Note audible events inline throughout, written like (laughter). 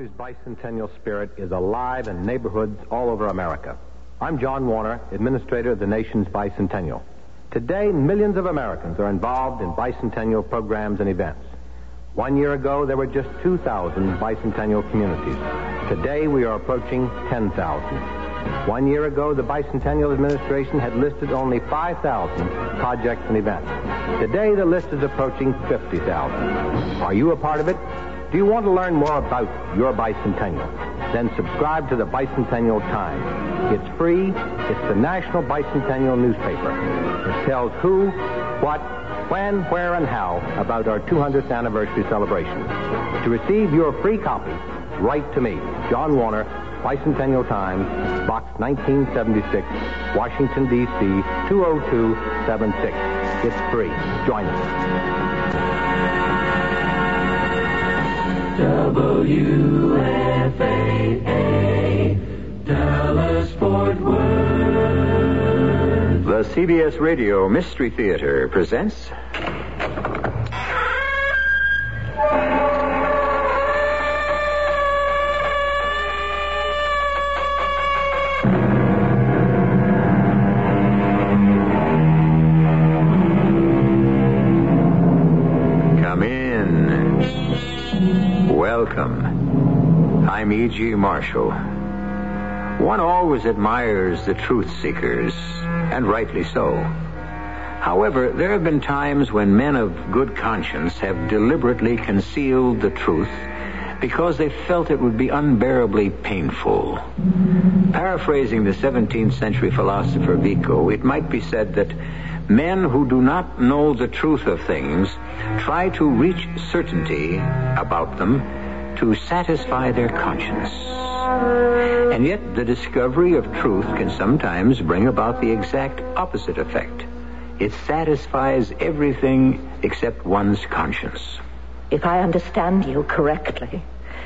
Country's bicentennial spirit is alive in neighborhoods all over America. I'm John Warner, administrator of the nation's bicentennial. Today, millions of Americans are involved in bicentennial programs and events. One year ago, there were just 2,000 bicentennial communities. Today, we are approaching 10,000. One year ago, the Bicentennial Administration had listed only 5,000 projects and events. Today, the list is approaching 50,000. Are you a part of it? Do you want to learn more about your bicentennial? Then subscribe to the Bicentennial Times. It's free. It's the national bicentennial newspaper. It tells who, what, when, where, and how about our 200th anniversary celebration. To receive your free copy, write to me, John Warner, Bicentennial Times, Box 1976, Washington, D.C. 20276. It's free. Join us. WFAA, Dallas Fort Worth. The CBS Radio Mystery Theater presents. I'm E.G. Marshall. One always admires the truth seekers, and rightly so. However, there have been times when men of good conscience have deliberately concealed the truth because they felt it would be unbearably painful. Paraphrasing the 17th century philosopher Vico, it might be said that men who do not know the truth of things try to reach certainty about them to satisfy their conscience. And yet, the discovery of truth can sometimes bring about the exact opposite effect. It satisfies everything except one's conscience. If I understand you correctly,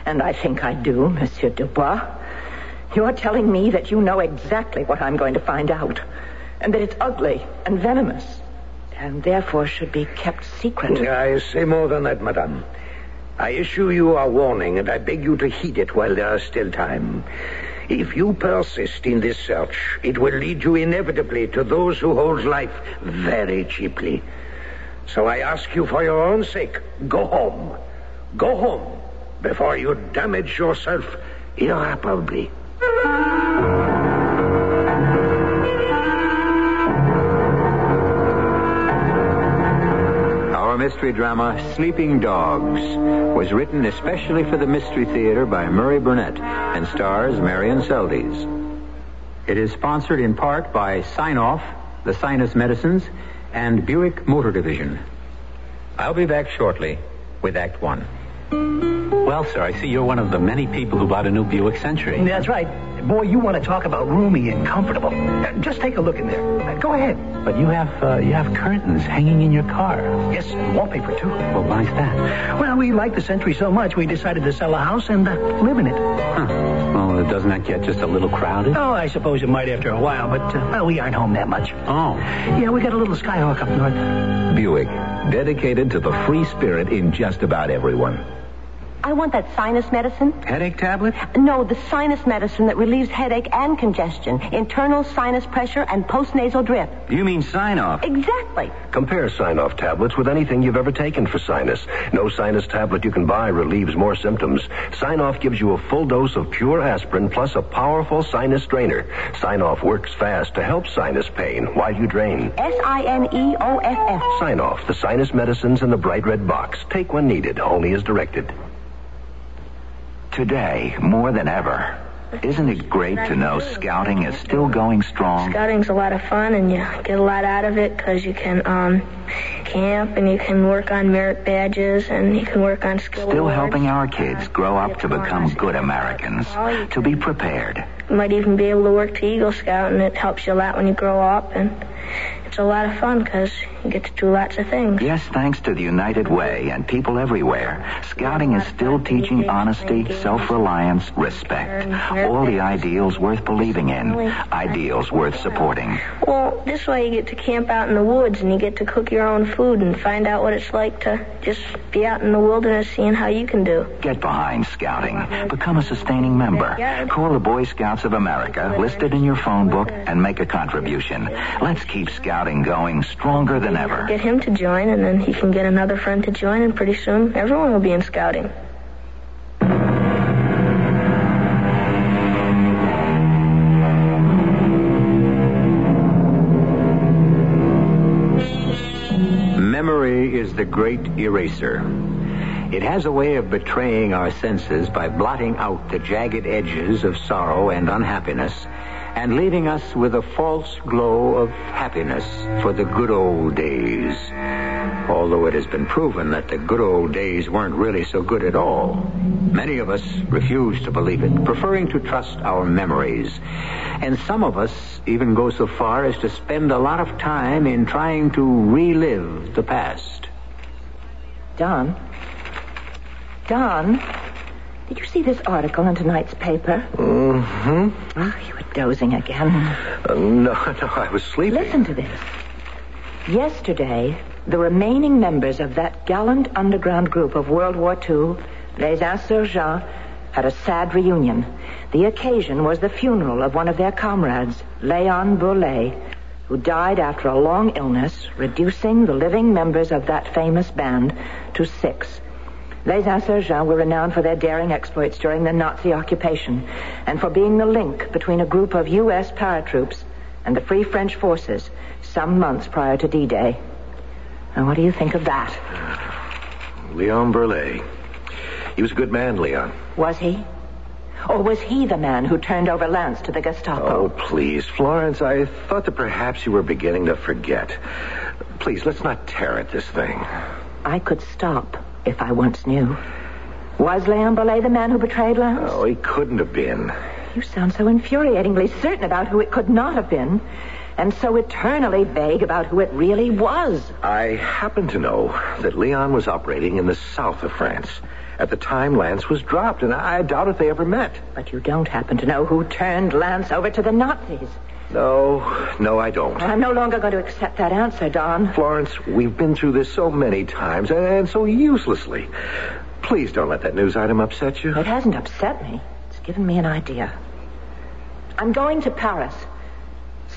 and I think I do, Monsieur Dubois, you're telling me that you know exactly what I'm going to find out, and that it's ugly and venomous, and therefore should be kept secret. I say more than that, madame. I issue you a warning, and I beg you to heed it while there is still time. If you persist in this search, it will lead you inevitably to those who hold life very cheaply. So I ask you for your own sake, go home. Go home before you damage yourself irreparably. Mystery drama, Sleeping Dogs, was written especially for the Mystery Theater by Murray Burnett and stars Marion Seldes. It is sponsored in part by Sine-Off, the Sinus Medicines, and Buick Motor Division. I'll be back shortly with Act One. Well, sir, I see you're one of the many people who bought a new Buick Century. That's right. Boy, you want to talk about roomy and comfortable. Uh, Just take a look in there. Uh, Go ahead. But you have uh, you have curtains hanging in your car. Yes, and wallpaper, too. Well, why's that? Well, we like the Century so much, we decided to sell the house and uh, live in it. Huh. Well, doesn't that get just a little crowded? Oh, I suppose it might after a while, but, uh, well, we aren't home that much. Oh. Yeah, we got a little Skyhawk up north. Buick, dedicated to the free spirit in just about everyone. I want that sinus medicine. Headache tablet? No, the sinus medicine that relieves headache and congestion, internal sinus pressure, and postnasal drip. You mean Sine-Off? Exactly. Compare Sine-Off tablets with anything you've ever taken for sinus. No sinus tablet you can buy relieves more symptoms. Sine-Off gives you a full dose of pure aspirin plus a powerful sinus drainer. Sine-Off works fast to help sinus pain while you drain. S I N E O F F. Sine-Off, the sinus medicines in the bright red box. Take when needed, only as directed. Today, more than ever, isn't it great to know scouting is still going strong? Scouting's a lot of fun, and you get a lot out of it because you can um, camp, and you can work on merit badges, and you can work on skill Still awards. helping our kids grow up to become good Americans, to be prepared. You might even be able to work to Eagle Scout, and it helps you a lot when you grow up, and it's a lot of fun because you get to do lots of things. Yes, thanks to the United Way and people everywhere, Scouting is still teaching honesty, self-reliance, respect. All the ideals worth believing in, ideals worth supporting. Well, this way you get to camp out in the woods, and you get to cook your own food and find out what it's like to just be out in the wilderness seeing how you can do. Get behind Scouting. Become a sustaining member. Call the Boy Scouts of America, listed in your phone book, and make a contribution. Let's keep Scouting going stronger than ever. Get him to join, and then he can get another friend to join, and pretty soon everyone will be in scouting. Is the great eraser. It has a way of betraying our senses by blotting out the jagged edges of sorrow and unhappiness and leaving us with a false glow of happiness for the good old days. Although it has been proven that the good old days weren't really so good at all. Many of us refuse to believe it, preferring to trust our memories. And some of us even go so far as to spend a lot of time in trying to relive the past. Don? Don? Did you see this article in tonight's paper? Mm-hmm. Oh, you were dozing again. Uh, no, (laughs) no, I was sleeping. Listen to this. Yesterday, the remaining members of that gallant underground group of World War II, Les Insurgents, had a sad reunion. The occasion was the funeral of one of their comrades, Leon Bourlet, who died after a long illness, reducing the living members of that famous band to six. Les Insurgents were renowned for their daring exploits during the Nazi occupation and for being the link between a group of U.S. paratroops and the Free French forces some months prior to D-Day. Now, what do you think of that? Leon Burley. He was a good man, Leon. Was he? Or was he the man who turned over Lance to the Gestapo? Oh, please, Florence, I thought that perhaps you were beginning to forget. Please, let's not tear at this thing. I could stop if I once knew. Was Leon Belay the man who betrayed Lance? Oh, he couldn't have been. You sound so infuriatingly certain about who it could not have been, and so eternally vague about who it really was. I happen to know that Leon was operating in the south of France at the time Lance was dropped, and I doubt if they ever met. But you don't happen to know who turned Lance over to the Nazis. No, no, I don't. I'm no longer going to accept that answer, Don. Florence, we've been through this so many times, and, and so uselessly. Please don't let that news item upset you. It hasn't upset me. It's given me an idea. I'm going to Paris.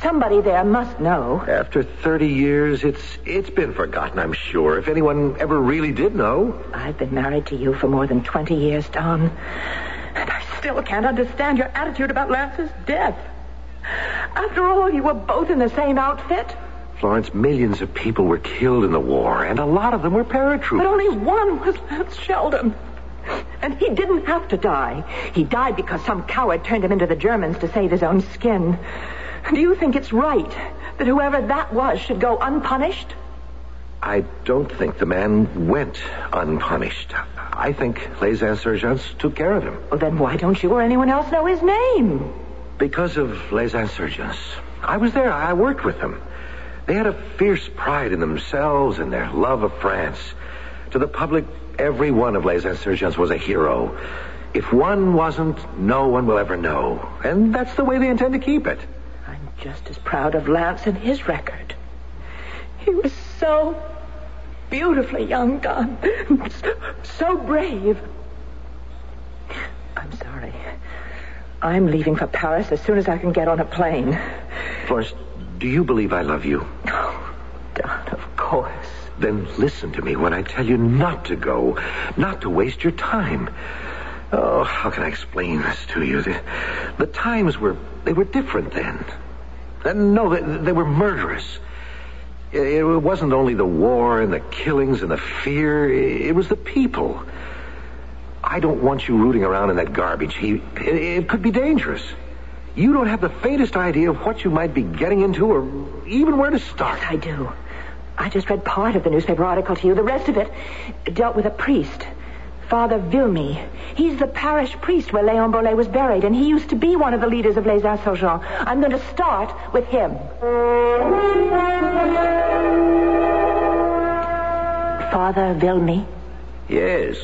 Somebody there must know. After 30 years, it's it's been forgotten, I'm sure. If anyone ever really did know. I've been married to you for more than 20 years, Don. And I still can't understand your attitude about Lance's death. After all, you were both in the same outfit. Florence, millions of people were killed in the war, and a lot of them were paratroopers. But only one was Lance Sheldon. And he didn't have to die. He died because some coward turned him into the Germans to save his own skin. Do you think it's right that whoever that was should go unpunished? I don't think the man went unpunished. I think Les Insurgents took care of him. Well, then why don't you or anyone else know his name? Because of Les Insurgents. I was there. I worked with them. They had a fierce pride in themselves and their love of France. To the public, every one of Les Insurgents was a hero. If one wasn't, no one will ever know. And that's the way they intend to keep it. I'm just as proud of Lance and his record. He was so beautifully young, Don. (laughs) So brave. I'm sorry. I'm leaving for Paris as soon as I can get on a plane. Florence, do you believe I love you? Oh, Don, of course. Then listen to me when I tell you not to go, not to waste your time. Oh, how can I explain this to you? The, the times were they were different then. Uh, no, they, they were murderous. It wasn't only the war and the killings and the fear. It, was the people. I don't want you rooting around in that garbage heap. It, it could be dangerous. You don't have the faintest idea of what you might be getting into or even where to start. Yes, I do. I just read part of the newspaper article to you. The rest of it dealt with a priest, Father Vilmi. He's the parish priest where Leon Bolet was buried, and he used to be one of the leaders of Les Insurgents. I'm going to start with him. Father Vilmi? Yes.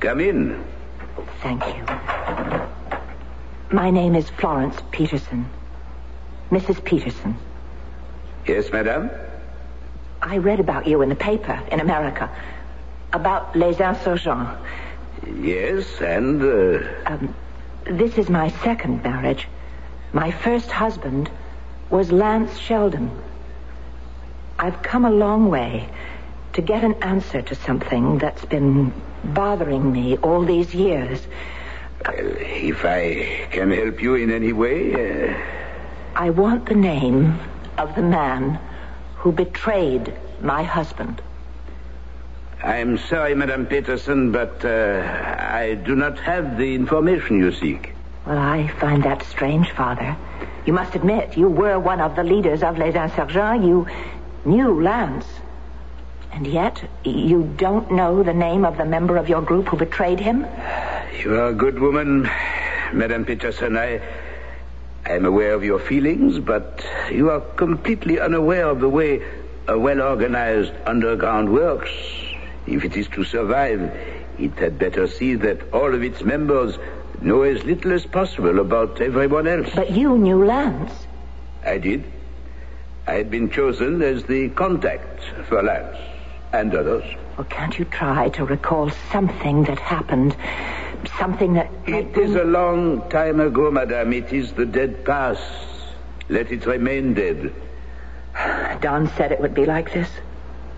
Come in. Thank you. My name is Florence Peterson. Mrs. Peterson. Yes, madame? I read about you in the paper in America. About Les Insurgents. Yes, and. Uh... Um, this is my second marriage. My first husband was Lance Sheldon. I've come a long way to get an answer to something that's been bothering me all these years. Well, if I can help you in any way. Uh... I want the name of the man who betrayed my husband. I'm sorry, Madame Peterson, but uh, I do not have the information you seek. Well, I find that strange, Father. You must admit, you were one of the leaders of Les Insurgents. You knew Lance. And yet, you don't know the name of the member of your group who betrayed him? You are a good woman, Madame Peterson. I. I'm aware of your feelings, but you are completely unaware of the way a well organized underground works. If it is to survive, it had better see that all of its members know as little as possible about everyone else. But you knew Lance. I did. I had been chosen as the contact for Lance and others. Well, can't you try to recall something that happened? Something that. It is a long time ago, madame. It is the dead past. Let it remain dead. Don said it would be like this.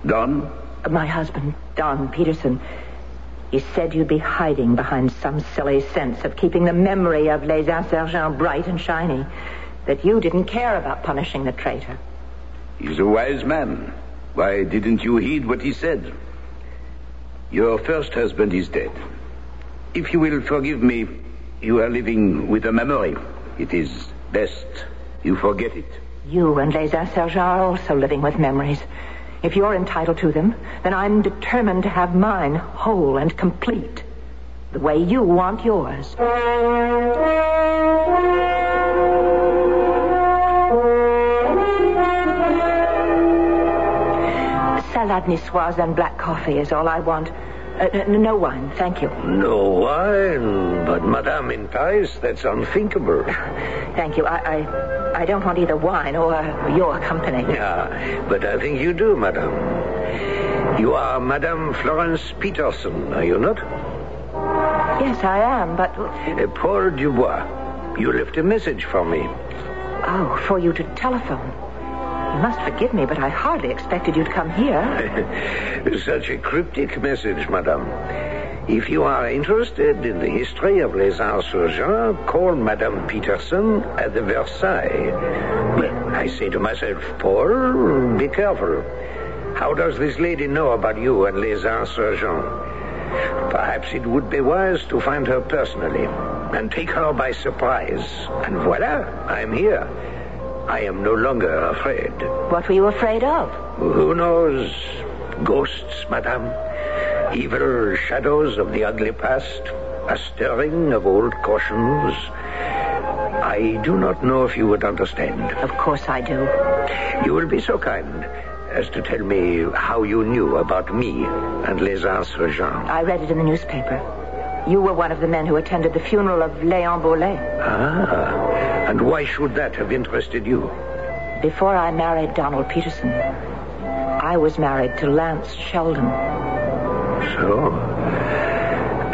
Don? My husband, Don Peterson. He said you'd be hiding behind some silly sense of keeping the memory of Les Insurgents bright and shiny. That you didn't care about punishing the traitor. He's a wise man. Why didn't you heed what he said? Your first husband is dead. If you will forgive me, you are living with a memory. It is best you forget it. You and Les Insurgents are also living with memories. If you're entitled to them, then I'm determined to have mine whole and complete. The way you want yours. Salad niçoise and black coffee is all I want. Uh, no wine, thank you. No wine? But, Madame, in Paris, that's unthinkable. (laughs) Thank you. I, I, I don't want either wine or your company. Yeah, but I think you do, Madame. You are Madame Florence Peterson, are you not? Yes, I am, but... Uh, Paul Dubois, you left a message for me. Oh, for you to telephone. Must forgive me, but I hardly expected you to come here. (laughs) Such a cryptic message, madame. If you are interested in the history of Les Insurgents, call Madame Peterson at the Versailles. Well, I say to myself, Paul, be careful. How does this lady know about you and Les Insurgents? Perhaps it would be wise to find her personally and take her by surprise. And voila, I'm here. I am no longer afraid. What were you afraid of? Who knows? Ghosts, madame. Evil shadows of the ugly past. A stirring of old cautions. I do not know if you would understand. Of course I do. You will be so kind as to tell me how you knew about me and Les Insurgents. I read it in the newspaper. You were one of the men who attended the funeral of Leon Bolet. Ah, and why should that have interested you? Before I married Donald Peterson, I was married to Lance Sheldon. So?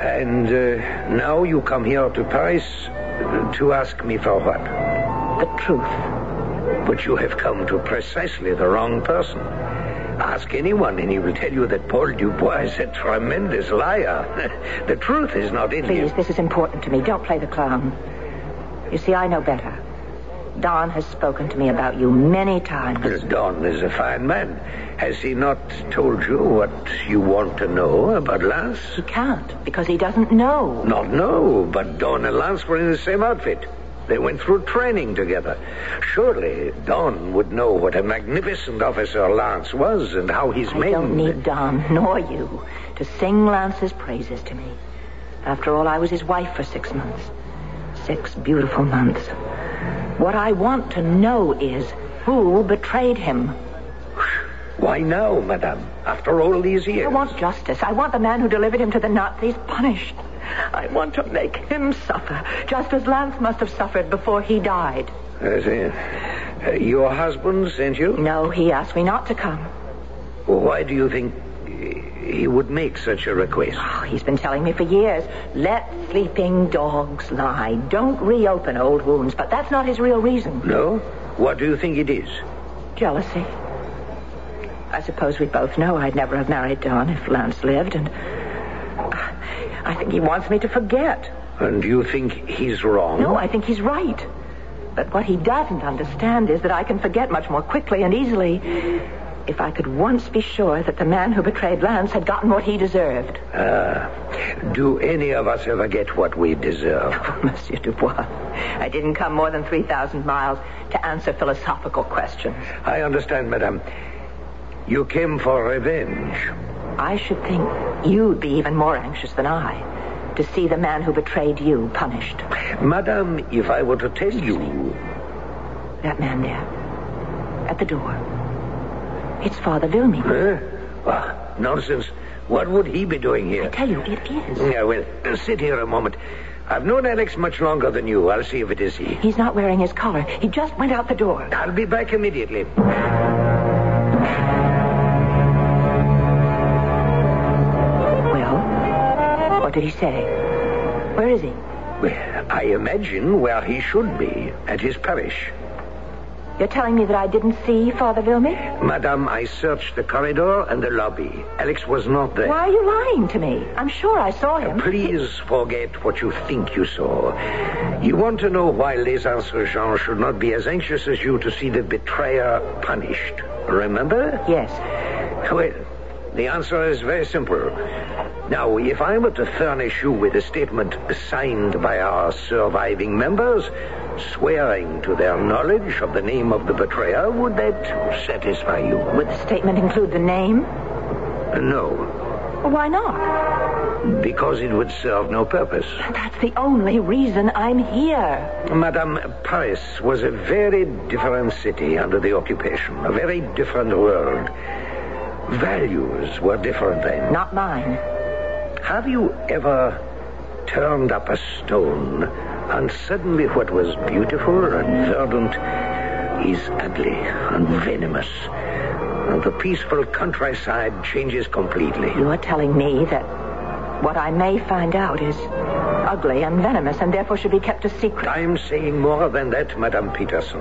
And uh, now you come here to Paris to ask me for what? The truth. But you have come to precisely the wrong person. Ask anyone, and he will tell you that Paul Dubois is a tremendous liar. (laughs) the truth is not in Please, him. Please, this is important to me. Don't play the clown. You see, I know better. Don has spoken to me about you many times. Don is a fine man. Has he not told you what you want to know about Lance? He can't, because he doesn't know. Not know, but Don and Lance were in the same outfit. They went through training together. Surely Don would know what a magnificent officer Lance was and how his I men. don't need Don, (laughs) nor you, to sing Lance's praises to me. After all, I was his wife for six months. Six beautiful months. What I want to know is who betrayed him. Why now, madame? After all these years? I want justice. I want the man who delivered him to the Nazis punished. I want to make him suffer, just as Lance must have suffered before he died. I see. Uh, your husband sent you? No, he asked me not to come. Why do you think he would make such a request? Oh, he's been telling me for years, let sleeping dogs lie. Don't reopen old wounds. But that's not his real reason. No? What do you think it is? Jealousy. I suppose we both know I'd never have married Don if Lance lived, and I think he wants me to forget. And you think he's wrong? No, I think he's right. But what he doesn't understand is that I can forget much more quickly and easily if I could once be sure that the man who betrayed Lance had gotten what he deserved. Ah, do any of us ever get what we deserve? Oh, (laughs) Monsieur Dubois, I didn't come more than 3,000 miles to answer philosophical questions. I understand, madame. You came for revenge. I should think you'd be even more anxious than I to see the man who betrayed you punished. Madame, if I were to tell you. That man there, at the door. It's Father Vilmy. Huh? Ah, nonsense. What would he be doing here? I tell you, it is. Yeah, well, uh, sit here a moment. I've known Alex much longer than you. I'll see if it is he. He's not wearing his collar. He just went out the door. I'll be back immediately. Well, what did he say? Where is he? Well, I imagine where he should be, at his parish. You're telling me that I didn't see Father Vilmy? Madame, I searched the corridor and the lobby. Alex was not there. Why are you lying to me? I'm sure I saw him. Please forget what you think you saw. You want to know why Les Insurgents should not be as anxious as you to see the betrayer punished. Remember? Yes. Well, the answer is very simple. Now, if I were to furnish you with a statement signed by our surviving members, swearing to their knowledge of the name of the betrayer, would that satisfy you? Would the statement include the name? No. Why not? Because it would serve no purpose. That's the only reason I'm here. Madame, Paris was a very different city under the occupation, a very different world. Values were different then. Not mine. Have you ever turned up a stone and suddenly what was beautiful and verdant is ugly and venomous? And the peaceful countryside changes completely. You're telling me that what I may find out is ugly and venomous and therefore should be kept a secret. I'm saying more than that, Madame Peterson.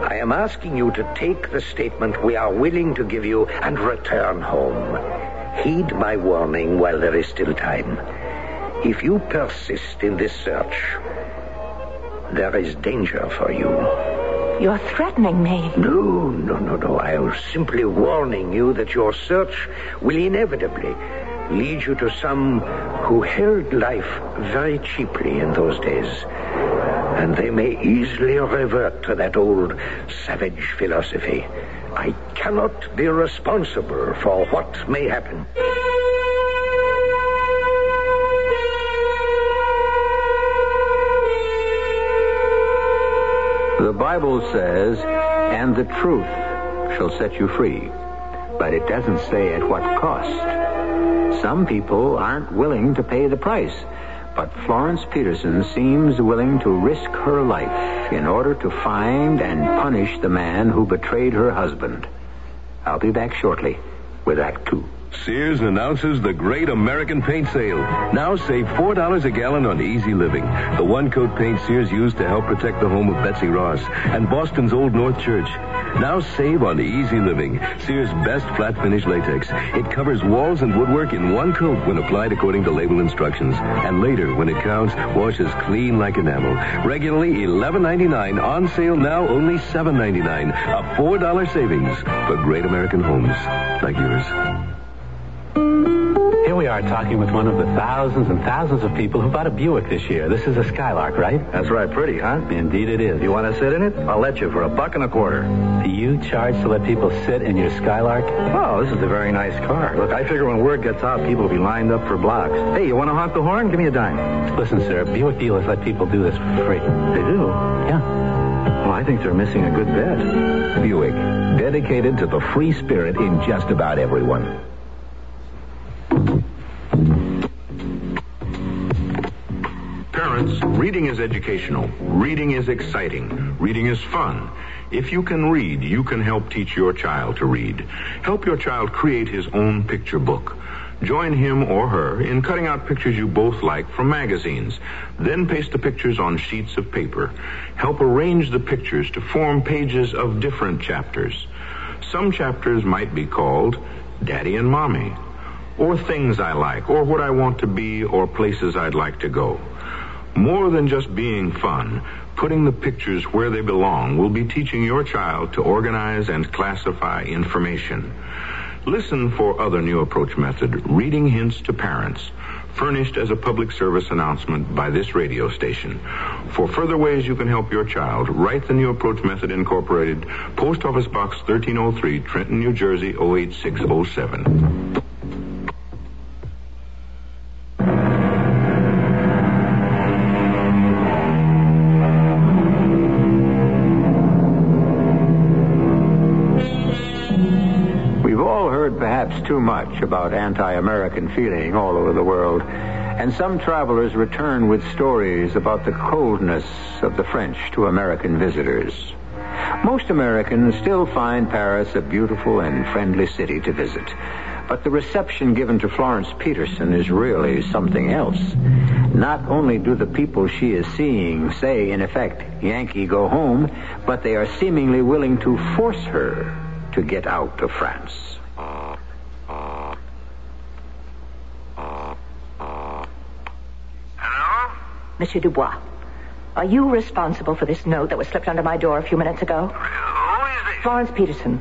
I am asking you to take the statement we are willing to give you and return home. Heed my warning while there is still time. If you persist in this search, there is danger for you. You're threatening me. No, no, no, no. I was simply warning you that your search will inevitably lead you to some who held life very cheaply in those days. And they may easily revert to that old savage philosophy. I cannot be responsible for what may happen. The Bible says, and the truth shall set you free. But it doesn't say at what cost. Some people aren't willing to pay the price. But Florence Peterson seems willing to risk her life in order to find and punish the man who betrayed her husband. I'll be back shortly with Act Two. Sears announces the great American paint sale. Now save $4 a gallon on Easy Living, the one coat paint Sears used to help protect the home of Betsy Ross and Boston's Old North Church. Now save on Easy Living, Sears' best flat finish latex. It covers walls and woodwork in one coat when applied according to label instructions. And later, when it counts, washes clean like enamel. Regularly $11.99, on sale now only $7.99. A $4 savings for great American homes like yours. Here we are talking with one of the thousands and thousands of people who bought a Buick this year. This is a Skylark, right? That's right, pretty, huh? Indeed it is. You want to sit in it? I'll let you for a buck and a quarter. Do you charge to let people sit in your Skylark? Oh, this is a very nice car. Look, I figure when word gets out, people will be lined up for blocks. Hey, you want to honk the horn? Give me a dime. Listen, sir, Buick dealers let people do this for free. They do? Yeah. Well, I think they're missing a good bet. Buick, dedicated to the free spirit in just about everyone. Parents, reading is educational. Reading is exciting. Reading is fun. If you can read, you can help teach your child to read. Help your child create his own picture book. Join him or her in cutting out pictures you both like from magazines. Then paste the pictures on sheets of paper. Help arrange the pictures to form pages of different chapters. Some chapters might be called Daddy and Mommy, or Things I Like, or What I Want to Be, or Places I'd Like to Go. More than just being fun, putting the pictures where they belong will be teaching your child to organize and classify information. Listen for other new approach method, Reading Hints to Parents, furnished as a public service announcement by this radio station. For further ways you can help your child, write the New Approach Method Incorporated, Post Office Box 1303, Trenton, New Jersey 08607. Too much about anti-American feeling all over the world, and some travelers return with stories about the coldness of the French to American visitors. Most Americans still find Paris a beautiful and friendly city to visit, but the reception given to Florence Peterson is really something else. Not only do the people she is seeing say, in effect, Yankee go home, but they are seemingly willing to force her to get out of France. Monsieur Dubois, are you responsible for this note that was slipped under my door a few minutes ago? Who is it? Florence Peterson.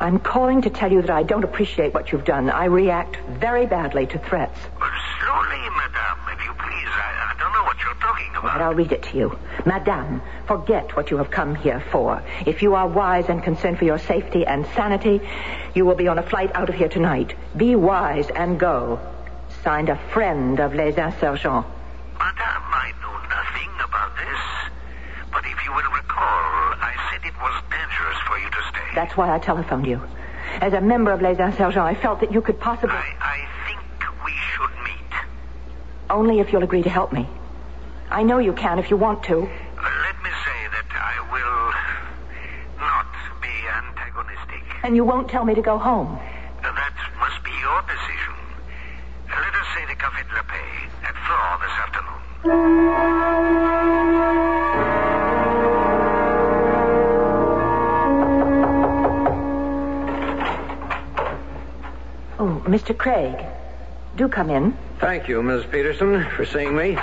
I'm calling to tell you that I don't appreciate what you've done. I react very badly to threats. Slowly, madame, if you please. I, I don't know what you're talking about. But I'll read it to you. Madame, forget what you have come here for. If you are wise and concerned for your safety and sanity, you will be on a flight out of here tonight. Be wise and go. Signed a friend of Les Insurgents. Madame, I know nothing about this. But if you will recall, I said it was dangerous for you to stay. That's why I telephoned you. As a member of Les Insurgents, I felt that you could possibly... I, I think we should meet. Only if you'll agree to help me. I know you can if you want to. Let me say that I will not be antagonistic. And you won't tell me to go home. That must be your decision. Let us say the Café de la Paix at four this afternoon. Mr. Craig, do come in. Thank you, Ms. Peterson, for seeing me.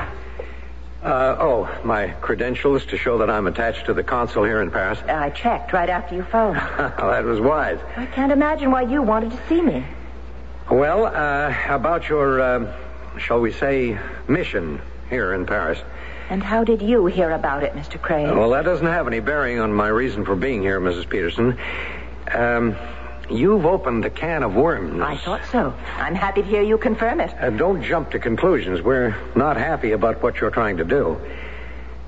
Uh, oh, my credentials to show that I'm attached to the consul here in Paris. I checked right after you phoned. (laughs) that was wise. I can't imagine why you wanted to see me. Well, uh, about your, uh, shall we say, mission here in Paris. And how did you hear about it, Mr. Craig? Well, that doesn't have any bearing on my reason for being here, Mrs. Peterson. Um, you've opened the can of worms. I thought so. I'm happy to hear you confirm it. Uh, don't jump to conclusions. We're not happy about what you're trying to do.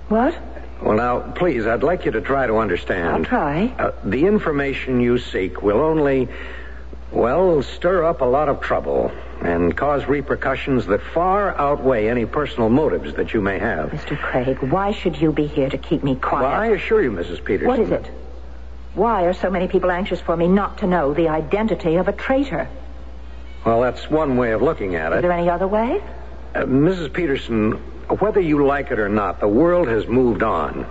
What? Well, now, please, I'd like you to try to understand. I'll try. Uh, the information you seek will only, well, stir up a lot of trouble and cause repercussions that far outweigh any personal motives that you may have. Mr. Craig, why should you be here to keep me quiet? Well, I assure you, Mrs. Peterson. What is it? Why are so many people anxious for me not to know the identity of a traitor? Well, that's one way of looking at it. Is there any other way? Uh, Mrs. Peterson, whether you like it or not, the world has moved on.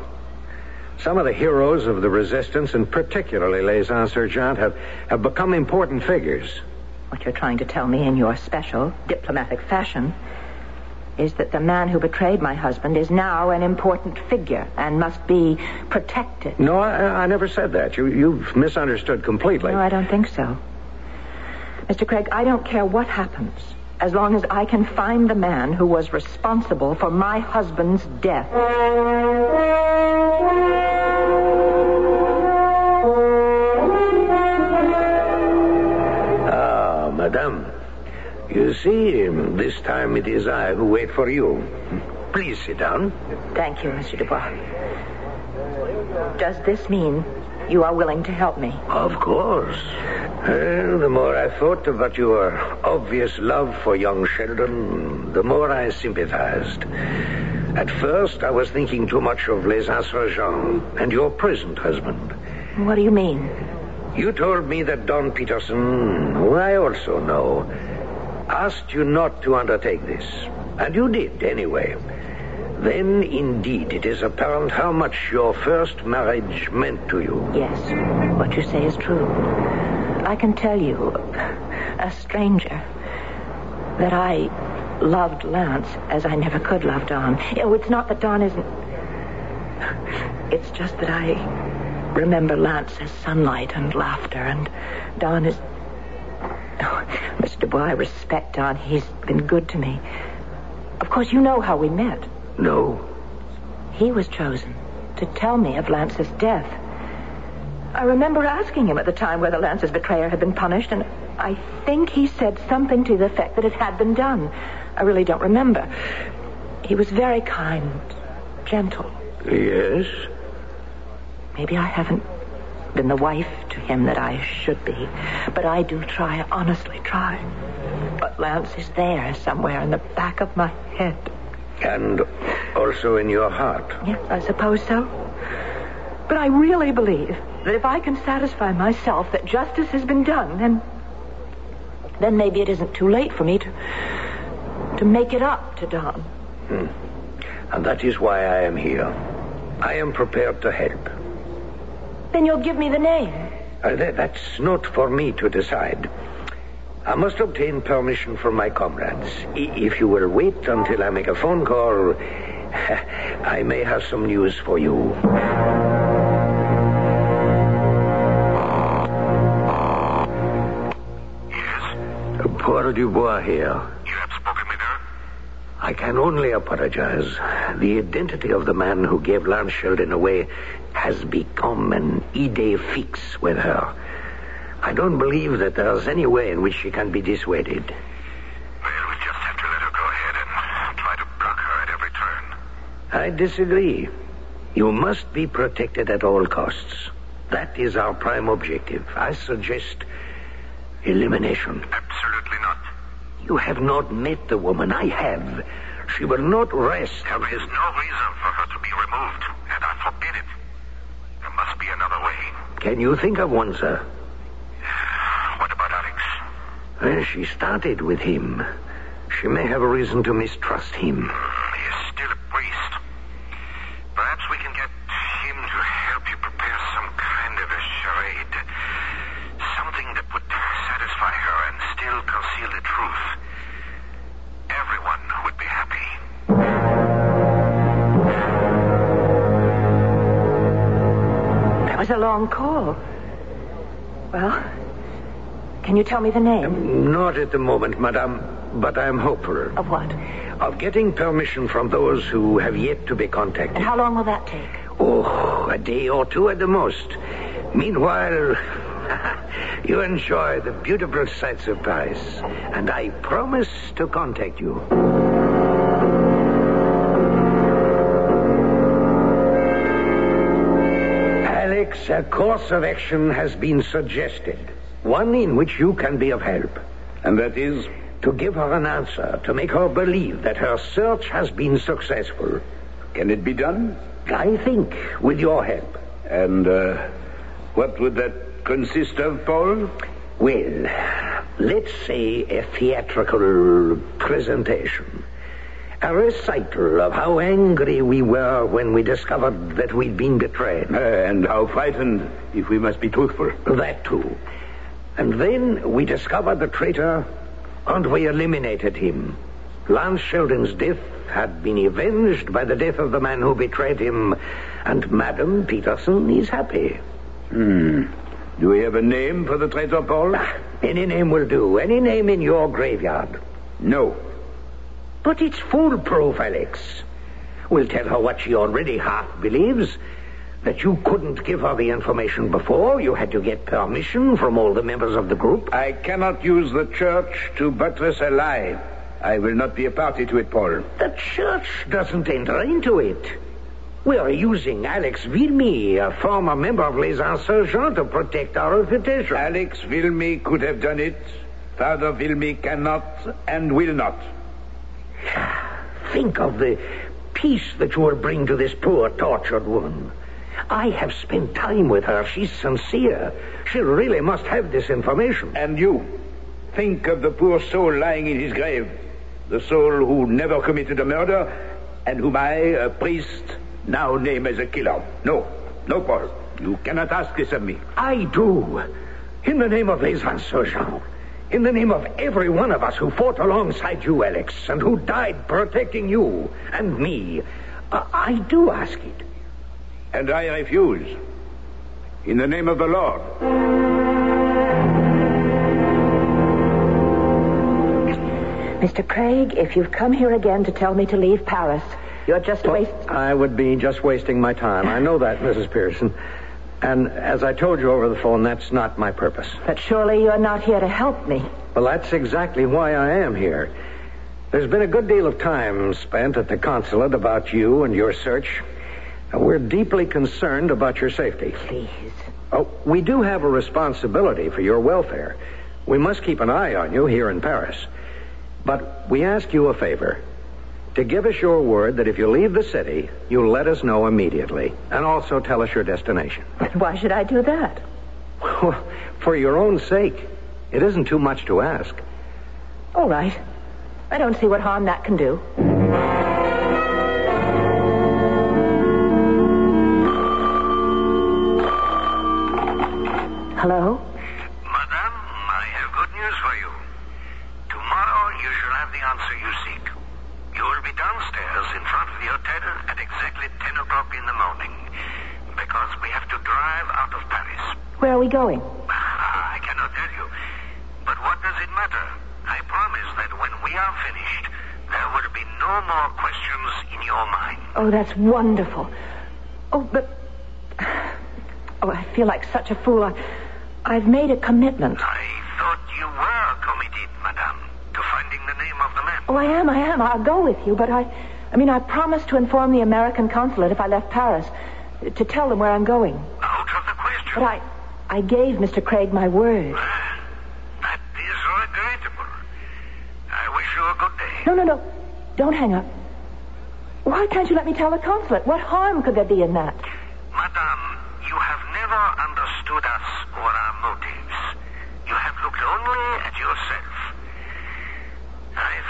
Some of the heroes of the resistance, and particularly Les Insurgents, have, have become important figures. What you're trying to tell me in your special diplomatic fashion is that the man who betrayed my husband is now an important figure and must be protected. No, I, I never said that. You, you've misunderstood completely. No, I don't think so. Mr. Craig, I don't care what happens. as long as I can find the man who was responsible for my husband's death. Ah, madame. You see, this time it is I who wait for you. Please sit down. Thank you, Monsieur Dubois. Does this mean you are willing to help me? Of course. Well, the more I thought about your obvious love for young Sheldon, the more I sympathized. At first, I was thinking too much of Les Insurgents and your present husband. What do you mean? You told me that Don Peterson, who I also know, asked you not to undertake this. And you did, anyway. Then, indeed, it is apparent how much your first marriage meant to you. Yes, what you say is true. I can tell you, a stranger, that I loved Lance as I never could love Don. Oh, it's not that Don isn't. It's just that I remember Lance as sunlight and laughter, and Don is. Oh, Mr. Dubois, I respect Don. He's been good to me. Of course, you know how we met. No. He was chosen to tell me of Lance's death. I remember asking him at the time whether Lance's betrayer had been punished, and I think he said something to the effect that it had been done. I really don't remember. He was very kind, gentle. Yes? Maybe I haven't been the wife to him that I should be, but I do try, honestly try. But Lance is there somewhere in the back of my head. And also in your heart. Yes, I suppose so. But I really believe that if I can satisfy myself that justice has been done, then then maybe it isn't too late for me to to make it up to Don. Hmm. And that is why I am here. I am prepared to help. Then you'll give me the name. Uh, that, that's not for me to decide. I must obtain permission from my comrades. I- if you will wait until I make a phone call, (laughs) I may have some news for you. Yes? Paul Dubois here. You have spoken with her? I can only apologize. The identity of the man who gave Lance Sheldon away has become an idée fixe with her. I don't believe that there's any way in which she can be dissuaded. Well, we just have to let her go ahead and try to block her at every turn. I disagree. You must be protected at all costs. That is our prime objective. I suggest elimination. Absolutely not. You have not met the woman. I have. She will not rest. There is no reason for her to be removed, and I forbid it. Must be another way. Can you think of one, sir? What about Alex? Well, she started with him. She may have a reason to mistrust him. Mm, he is still a priest. Perhaps we can get him to help you prepare some kind of a charade. Something that would satisfy her and still conceal the truth. Was a long call. Well, can you tell me the name? Not at the moment, madame, but I am hopeful. Of what? Of getting permission from those who have yet to be contacted. And how long will that take? Oh, a day or two at the most. Meanwhile, (laughs) you enjoy the beautiful sights of Paris, and I promise to contact you. A course of action has been suggested. One in which you can be of help. And that is? To give her an answer, to make her believe that her search has been successful. Can it be done? I think, with your help. And uh, what would that consist of, Paul? Well, let's say a theatrical presentation. A recital of how angry we were when we discovered that we'd been betrayed. Uh, and how frightened, if we must be truthful. That too. And then we discovered the traitor, and we eliminated him. Lance Sheldon's death had been avenged by the death of the man who betrayed him, and Madame Peterson is happy. Hmm. Do we have a name for the traitor, Paul? Ah, any name will do. Any name in your graveyard. No. But it's foolproof, Alex. We'll tell her what she already half believes. That you couldn't give her the information before. You had to get permission from all the members of the group. I cannot use the church to buttress a lie. I will not be a party to it, Paul. The church doesn't enter into it. We are using Alex Vilmy, a former member of Les Insurgents, to protect our reputation. Alex Vilmy could have done it. Father Vilmy cannot and will not. Think of the peace that you will bring to this poor, tortured woman. I have spent time with her. She's sincere. She really must have this information. And you, think of the poor soul lying in his grave. The soul who never committed a murder and whom I, a priest, now name as a killer. No, no, Paul. You cannot ask this of me. I do. In the name of Les. In the name of every one of us who fought alongside you, Alex, and who died protecting you and me, uh, I do ask it. And I refuse. In the name of the Lord. Mr. Craig, if you've come here again to tell me to leave Paris, you're just Well, wasting. I would be just wasting my time. I know that, Mrs. Pearson. And as I told you over the phone, that's not my purpose. But surely you're not here to help me. Well, that's exactly why I am here. There's been a good deal of time spent at the consulate about you and your search. And we're deeply concerned about your safety. Please. Oh, we do have a responsibility for your welfare. We must keep an eye on you here in Paris. But we ask you a favor. To give us your word that if you leave the city, you'll let us know immediately. And also tell us your destination. (laughs) Why should I do that? For your own sake. It isn't too much to ask. All right. I don't see what harm that can do. Hello? Madame, I have good news for you. Tomorrow you shall have the answer you seek. You will be downstairs in front of the hotel at exactly 10 o'clock in the morning. Because we have to drive out of Paris. Where are we going? Ah, I cannot tell you. But what does it matter? I promise that when we are finished, there will be no more questions in your mind. Oh, that's wonderful. Oh, but. (sighs) Oh, I feel like such a fool. I, I've made a commitment. I thought you were committed, madame, to finding the name of the man. Oh, I am, I am. I'll go with you, but I. I mean, I promised to inform the American consulate if I left Paris, to tell them where I'm going. Out of the question. But I. I gave Mr. Craig my word. That is regrettable. I wish you a good day. No, no, no. Don't hang up. Why can't you let me tell the consulate? What harm could there be in that? Madame, you have never understood us or our motives. You have looked only at yourself.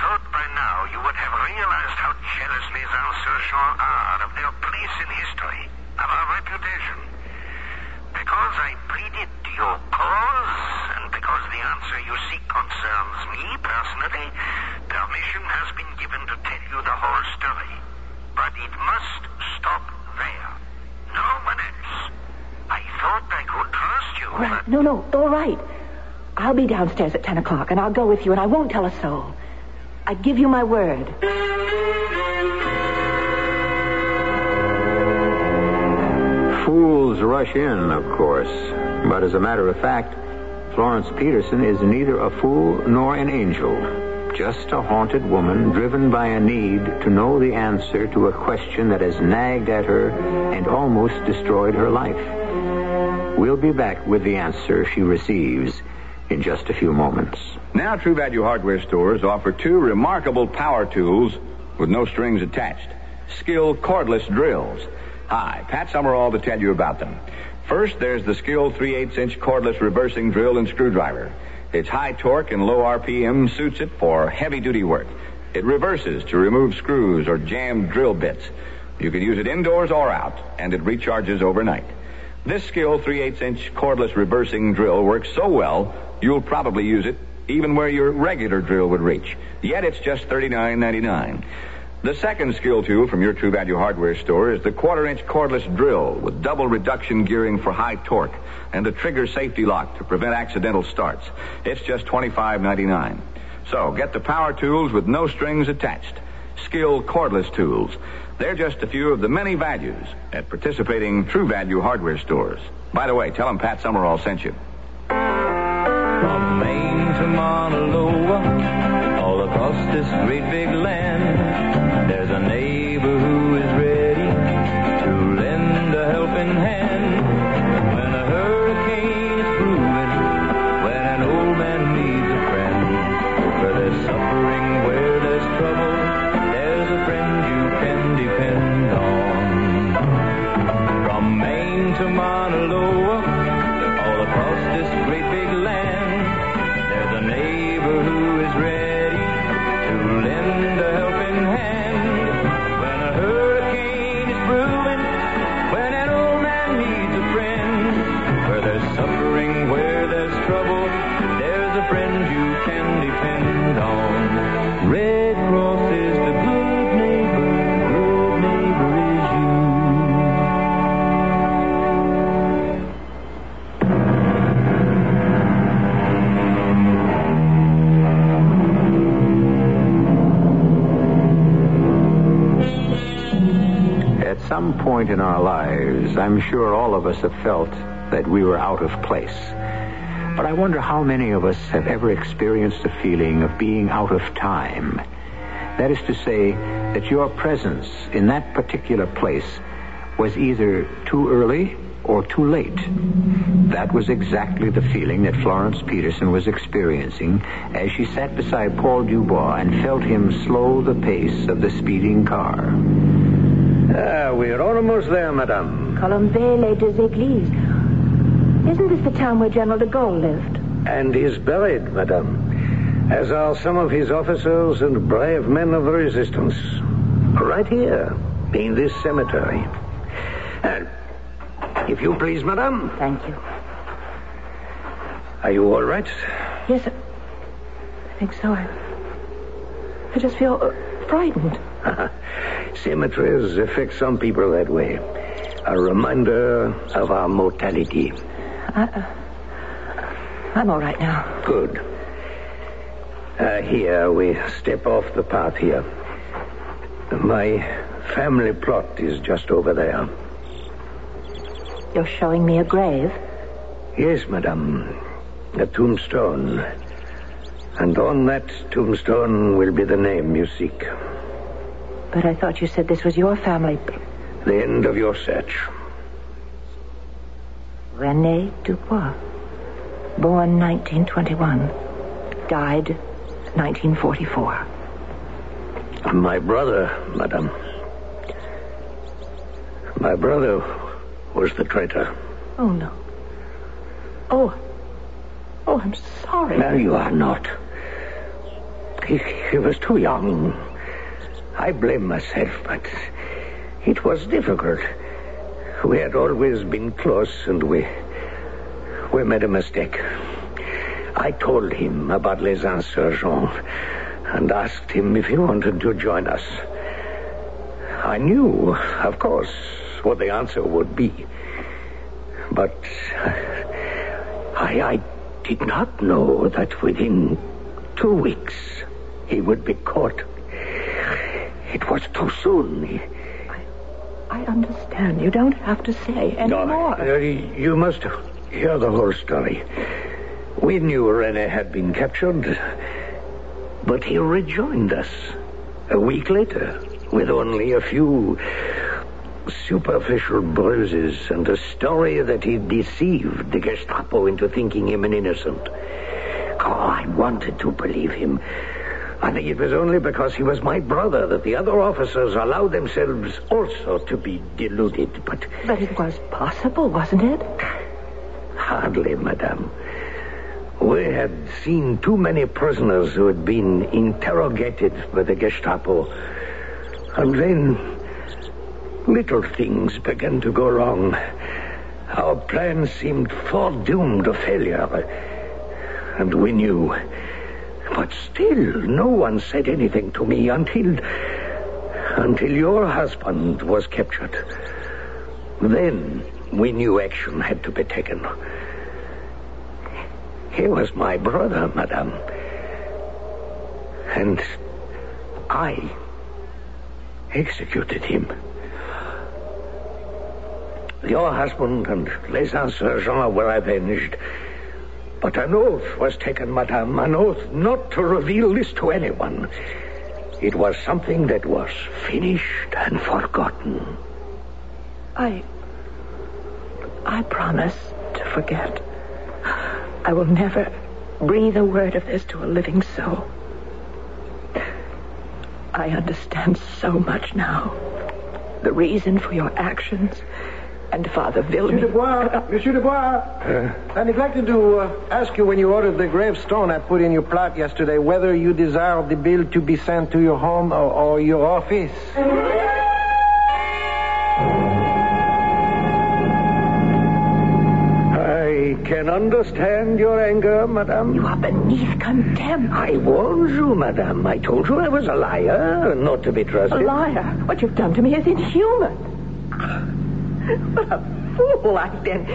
I thought by now you would have realized how jealous les insurgents are of their place in history, of our reputation. Because I pleaded your cause, and because the answer you seek concerns me personally, permission has been given to tell you the whole story. But it must stop there. No one else. I thought I could trust you. Right. No, no. All right. I'll be downstairs at 10 o'clock, and I'll go with you, and I won't tell a soul. I give you my word. Fools rush in, of course. But as a matter of fact, Florence Peterson is neither a fool nor an angel. Just a haunted woman driven by a need to know the answer to a question that has nagged at her and almost destroyed her life. We'll be back with the answer she receives in just a few moments. Now, True Value hardware stores offer two remarkable power tools with no strings attached. Skil cordless drills. Hi, Pat Summerall to tell you about them. First, there's the Skil 3 8 inch cordless reversing drill and screwdriver. Its high torque and low RPM suits it for heavy duty work. It reverses to remove screws or jammed drill bits. You can use it indoors or out, and it recharges overnight. This Skil 3 8 inch cordless reversing drill works so well, you'll probably use it even where your regular drill would reach. Yet it's just $39.99. The second skill tool from your True Value hardware store is the quarter inch cordless drill with double reduction gearing for high torque and the trigger safety lock to prevent accidental starts. It's just $25.99. So get the power tools with no strings attached. Skil cordless tools. They're just a few of the many values at participating True Value hardware stores. By the way, tell them Pat Summerall sent you. From Maine to Mauna Loa, all across this great big land, point in our lives, I'm sure all of us have felt that we were out of place. But I wonder how many of us have ever experienced the feeling of being out of time. That is to say, that your presence in that particular place was either too early or too late. That was exactly the feeling that Florence Peterson was experiencing as she sat beside Paul Dubois and felt him slow the pace of the speeding car. Ah, we're almost there, madame. Colombey les deux églises. Isn't this the town where General de Gaulle lived? And he's buried, madame, as are some of his officers and brave men of the resistance. Right here, in this cemetery. And if you please, madame. Thank you. Are you all right? Yes, I I think so. I, I just feel uh, frightened. (laughs) Cemeteries affect some people that way. A reminder of our mortality. I, uh, I'm all right now. Good. Uh, here, we step off the path here. My family plot is just over there. You're showing me a grave. Yes, madame. A tombstone. And on that tombstone will be the name you seek. But I thought you said this was your family. The end of your search. Rene Dubois. Born 1921. Died 1944. My brother, madame. My brother was the traitor. Oh, no. Oh. Oh, I'm sorry. No, you are not. He, he was too young. I blame myself, but it was difficult. We had always been close, and we we made a mistake. I told him about Les Insurgents and asked him if he wanted to join us. I knew, of course, what the answer would be. But I, I did not know that within two weeks he would be caught. It was too soon. I I understand. You don't have to say any No, more. uh, you must hear the whole story. We knew Rene had been captured, but he rejoined us a week later with only a few superficial bruises and a story that he deceived the Gestapo into thinking him an innocent. Oh, I wanted to believe him. I think it was only because he was my brother that the other officers allowed themselves also to be deluded, but But it was possible, wasn't it? Hardly, madame. We had seen too many prisoners who had been interrogated by the Gestapo. And then little things began to go wrong. Our plan seemed foredoomed to failure. And we knew. But still, no one said anything to me until. until your husband was captured. Then we knew action had to be taken. He was my brother, madame. And I executed him. Your husband and Les Sergent were avenged. But an oath was taken, madame, an oath not to reveal this to anyone. It was something that was finished and forgotten. I. I promise to forget. I will never breathe a word of this to a living soul. I understand so much now. The reason for your actions and Father Vilmy. Monsieur Dubois, Monsieur Dubois, I neglected to uh, ask you when you ordered the gravestone I put in your plot yesterday whether you desired the bill to be sent to your home or, or your office. I can understand your anger, madame. You are beneath contempt. I warned you, madame. I told you I was a liar, not to be trusted. A trusted. liar. What you've done to me is inhuman. What a fool I've been.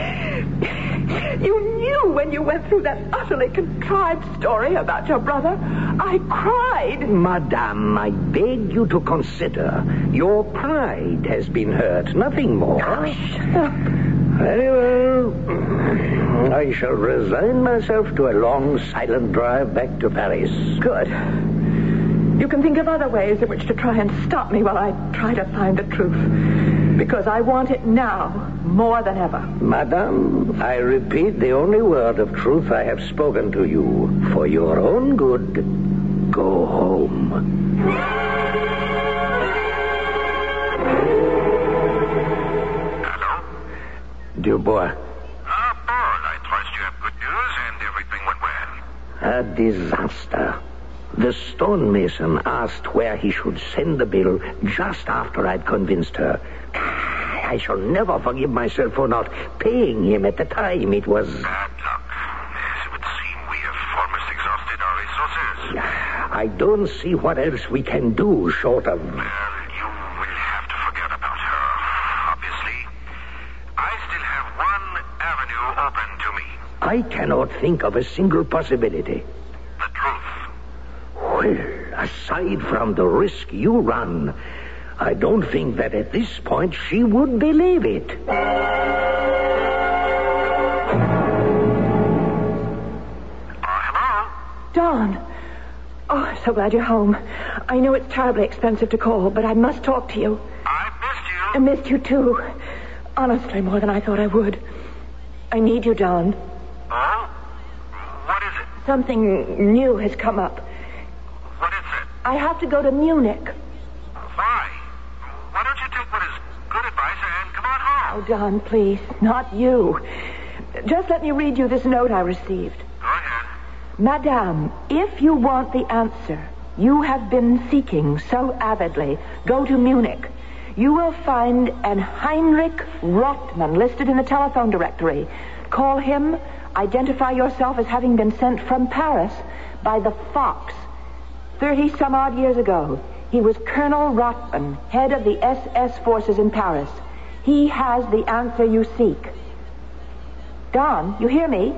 You knew when you went through that utterly contrived story about your brother. I cried. Madame, I beg you to consider. Your pride has been hurt, nothing more. Shut up. Very well. I shall resign myself to a long, silent drive back to Paris. Good. You can think of other ways in which to try and stop me while I try to find the truth. Because I want it now more than ever. Madame, I repeat the only word of truth I have spoken to you. For your own good, go home. Dubois. Ah, Paul, I trust you have good news and everything went well. A disaster. The stonemason asked where he should send the bill just after I'd convinced her. Ah, I shall never forgive myself for not paying him at the time. It was. Bad luck. It would seem we have almost exhausted our resources. Ah, I don't see what else we can do short of. Well, you will have to forget about her. Obviously, I still have one avenue open to me. I cannot think of a single possibility. The truth. Well, aside from the risk you run, I don't think that at this point she would believe it. Uh, Don. Oh, I'm so glad you're home. I know it's terribly expensive to call, but I must talk to you. I missed you. I missed you, too. Honestly, more than I thought I would. I need you, Don. Oh? What is it? Something new has come up. What is it? I have to go to Munich. Why? Why don't you take what is good advice and come on home? Oh, Don, please. Not you. Just let me read you this note I received. Go ahead. Madame, if you want the answer you have been seeking so avidly, go to Munich. You will find an Heinrich Rottmann listed in the telephone directory. Call him, identify yourself as having been sent from Paris by the Fox. Thirty some odd years ago, he was Colonel Rottmann, head of the SS forces in Paris. He has the answer you seek. Don, you hear me?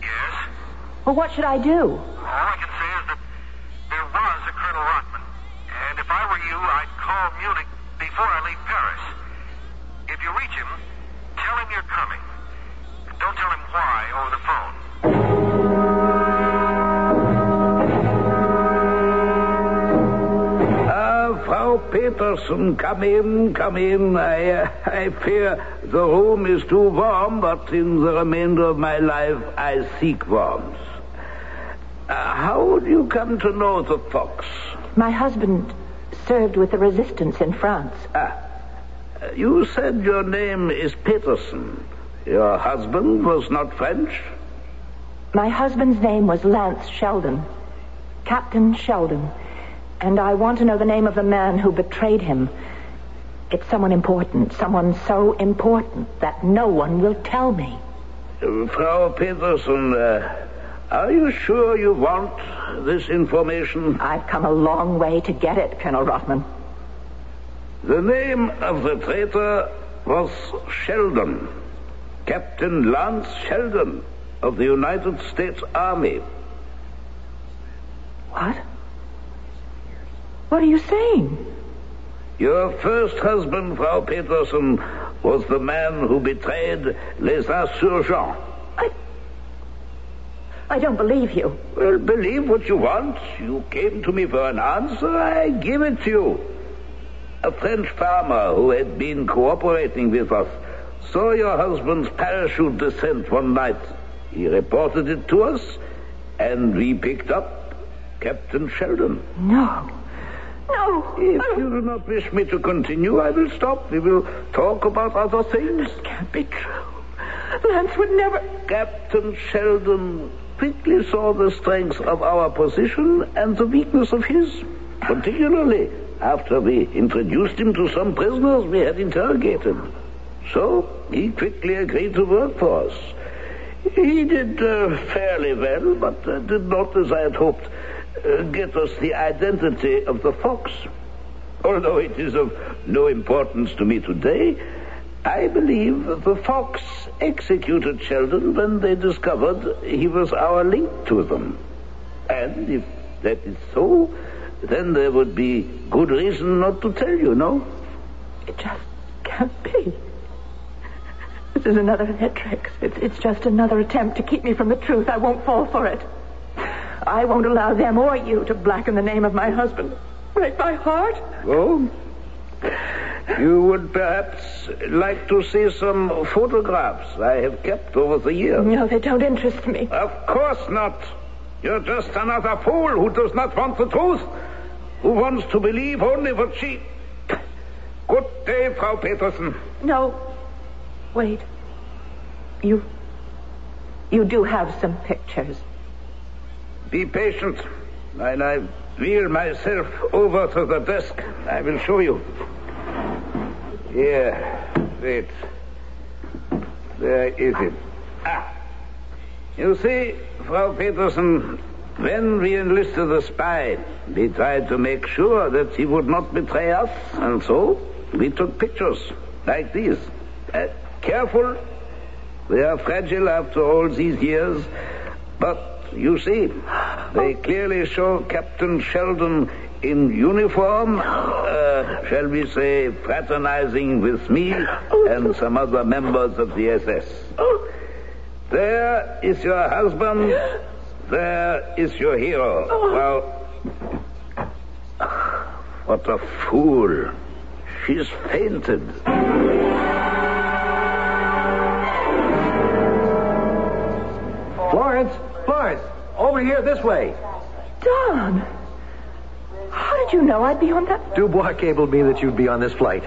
Yes? Well, what should I do? All I can say is that there was a Colonel Rottmann. And if I were you, I'd call Munich before I leave Paris. If you reach him, tell him you're coming. Don't tell him why over the phone. Frau Peterson, come in, come in. I, uh, I fear the room is too warm, but in the remainder of my life I seek warmth. Uh, how do you come to know the fox? My husband served with the resistance in France. Ah, you said your name is Peterson. Your husband was not French? My husband's name was Lance Sheldon. Captain Sheldon. And I want to know the name of the man who betrayed him. It's someone important, someone so important that no one will tell me. Uh, Frau Peterson, uh, are you sure you want this information? I've come a long way to get it, Colonel Rottmann. The name of the traitor was Sheldon. Captain Lance Sheldon of the United States Army. What? What are you saying? Your first husband, Frau Peterson, was the man who betrayed Les Insurgents. I don't believe you. Well, believe what you want. You came to me for an answer. I give it to you. A French farmer who had been cooperating with us saw your husband's parachute descent one night. He reported it to us, and we picked up Captain Sheldon. No. No. If you do not wish me to continue, I will stop. We will talk about other things. This can't be true. Lance would never. Captain Sheldon quickly saw the strength of our position and the weakness of his, particularly after we introduced him to some prisoners we had interrogated. So he quickly agreed to work for us. He did uh, fairly well, but uh, did not, as I had hoped, uh, get us the identity of the fox. Although it is of no importance to me today, I believe the Fox executed Sheldon when they discovered he was our link to them. And if that is so, then there would be good reason not to tell you, no? It just can't be. This is another of their tricks. It's, it's just another attempt to keep me from the truth. I won't fall for it. I won't allow them or you to blacken the name of my husband. Break my heart. Oh? You would perhaps like to see some photographs I have kept over the years. No, they don't interest me. Of course not. You're just another fool who does not want the truth, who wants to believe only what she. Good day, Frau Peterson. No. Wait. You. You do have some pictures. Be patient. While I wheel myself over to the desk, I will show you. Here. Wait. There is it. Ah. You see, Frau Peterson, when we enlisted the spy, we tried to make sure that he would not betray us, and so we took pictures like these. Uh, careful. They are fragile after all these years, but you see, they clearly show Captain Sheldon in uniform, uh, shall we say, fraternizing with me and some other members of the SS. There is your husband. There is your hero. Well, what a fool. She's fainted. Over here this way. Don! How did you know I'd be on that? Dubois cabled me that you'd be on this flight.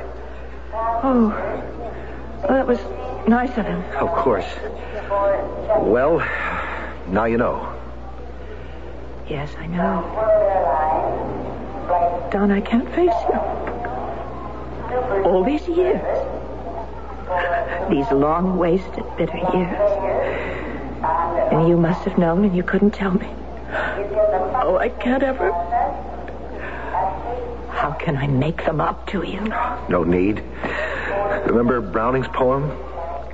Oh. Well, that was nice of him. Of course. Well, now you know. Yes, I know. Don, I can't face you. All these years. These long, wasted, bitter years. And you must have known and you couldn't tell me. Oh, I can't ever. How can I make them up to you? No need. Remember Browning's poem?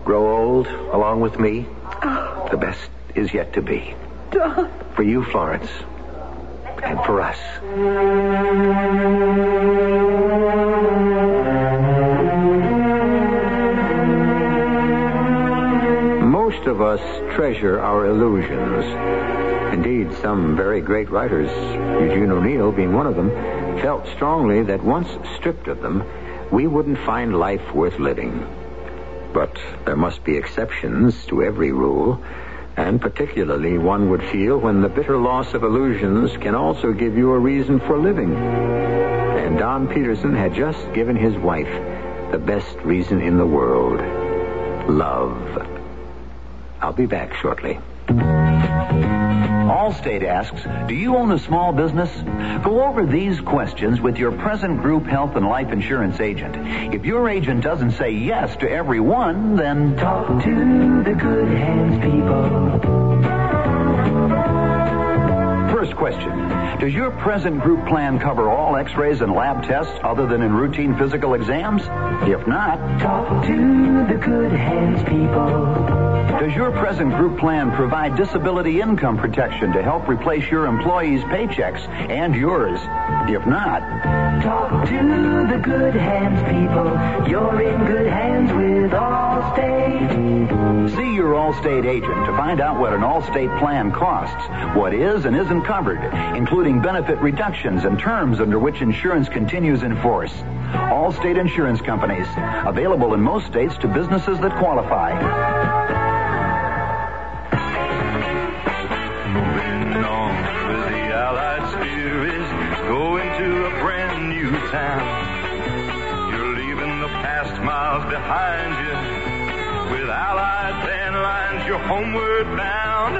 Grow old along with me? Oh, The best is yet to be. Don. For you, Florence. And for us. Of us treasure our illusions. Indeed, some very great writers, Eugene O'Neill being one of them, felt strongly that once stripped of them, we wouldn't find life worth living. But there must be exceptions to every rule, and particularly one would feel when the bitter loss of illusions can also give you a reason for living. And Don Peterson had just given his wife the best reason in the world love. I'll be back shortly. Allstate asks, do you own a small business? Go over these questions with your present group health and life insurance agent. If your agent doesn't say yes to every one, then talk to the good hands people. First question Does your present group plan cover all x rays and lab tests other than in routine physical exams? If not, Talk to the good hands people. does your present group plan provide disability income protection to help replace your employees' paychecks and yours? If not, Talk to the good hands people. You're in good hands with Allstate. See your Allstate agent to find out what an Allstate plan costs, what is and isn't covered, including benefit reductions and terms under which insurance continues in force. Allstate Insurance Companies, available in most states to businesses that qualify. Behind you. With Allied van you're homeward bound.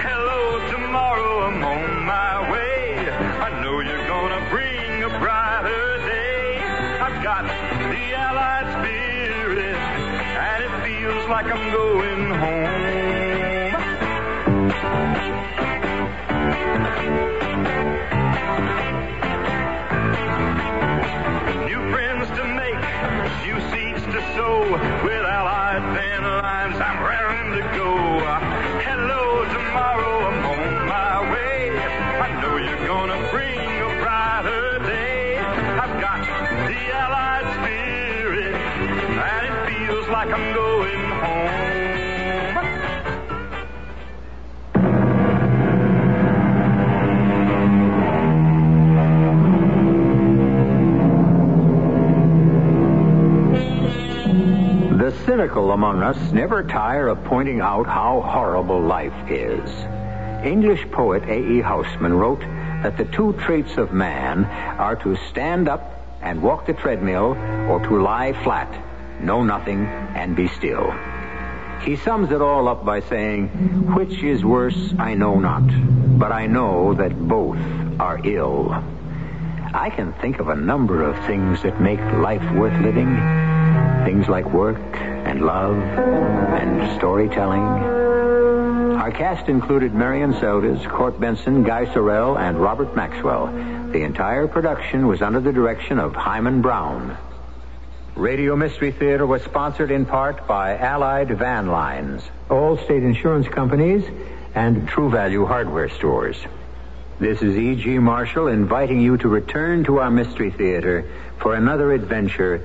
Hello, tomorrow, I'm on my way. I know you're gonna bring a brighter day. I've got the Allied Spirit, and it feels like I'm going home. New friends to make, new seeds to sow. With Allied Van Lines, I'm raring to go. Hello, tomorrow, I'm on my way. I know you're gonna bring a brighter day. I've got the Allied spirit, and it feels like I'm going cynical among us never tire of pointing out how horrible life is. English poet A.E. Housman wrote that the two traits of man are to stand up and walk the treadmill or to lie flat, know nothing, and be still. He sums it all up by saying, Which is worse, I know not, but I know that both are ill. I can think of a number of things that make life worth living. Things like work and love and storytelling. Our cast included Marion Seldes, Court Benson, Guy Sorel, and Robert Maxwell. The entire production was under the direction of Himan Brown. Radio Mystery Theater was sponsored in part by Allied Van Lines, Allstate Insurance Companies, and True Value Hardware Stores. This is E.G. Marshall inviting you to return to our Mystery Theater for another adventure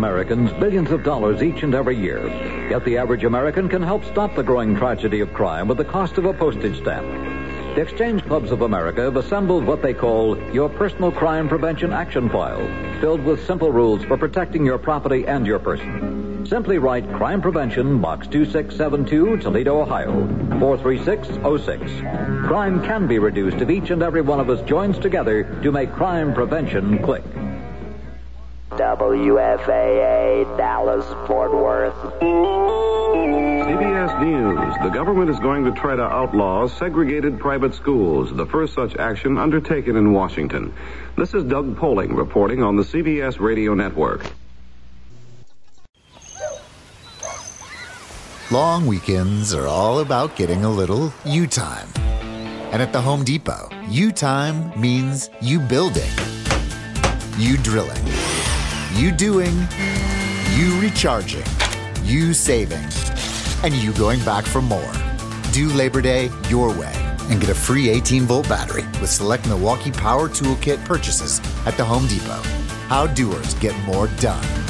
Americans billions of dollars each and every year. Yet the average American can help stop the growing tragedy of crime with the cost of a postage stamp. The Exchange Clubs of America have assembled what they call your personal crime prevention action file, filled with simple rules for protecting your property and your person. Simply write Crime Prevention, Box 2672, Toledo, Ohio, 43606. Crime can be reduced if each and every one of us joins together to make crime prevention click. WFAA, Dallas, Fort Worth. CBS News. The government is going to try to outlaw segregated private schools, the first such action undertaken in Washington. This is Doug Poling reporting on the CBS Radio Network. Long weekends are all about getting a little you time. And at the Home Depot, you time means you building, you drilling, you doing, you recharging, you saving, and you going back for more. Do Labor Day your way and get a free 18 volt battery with select Milwaukee Power Toolkit purchases at the Home Depot. How doers get more done.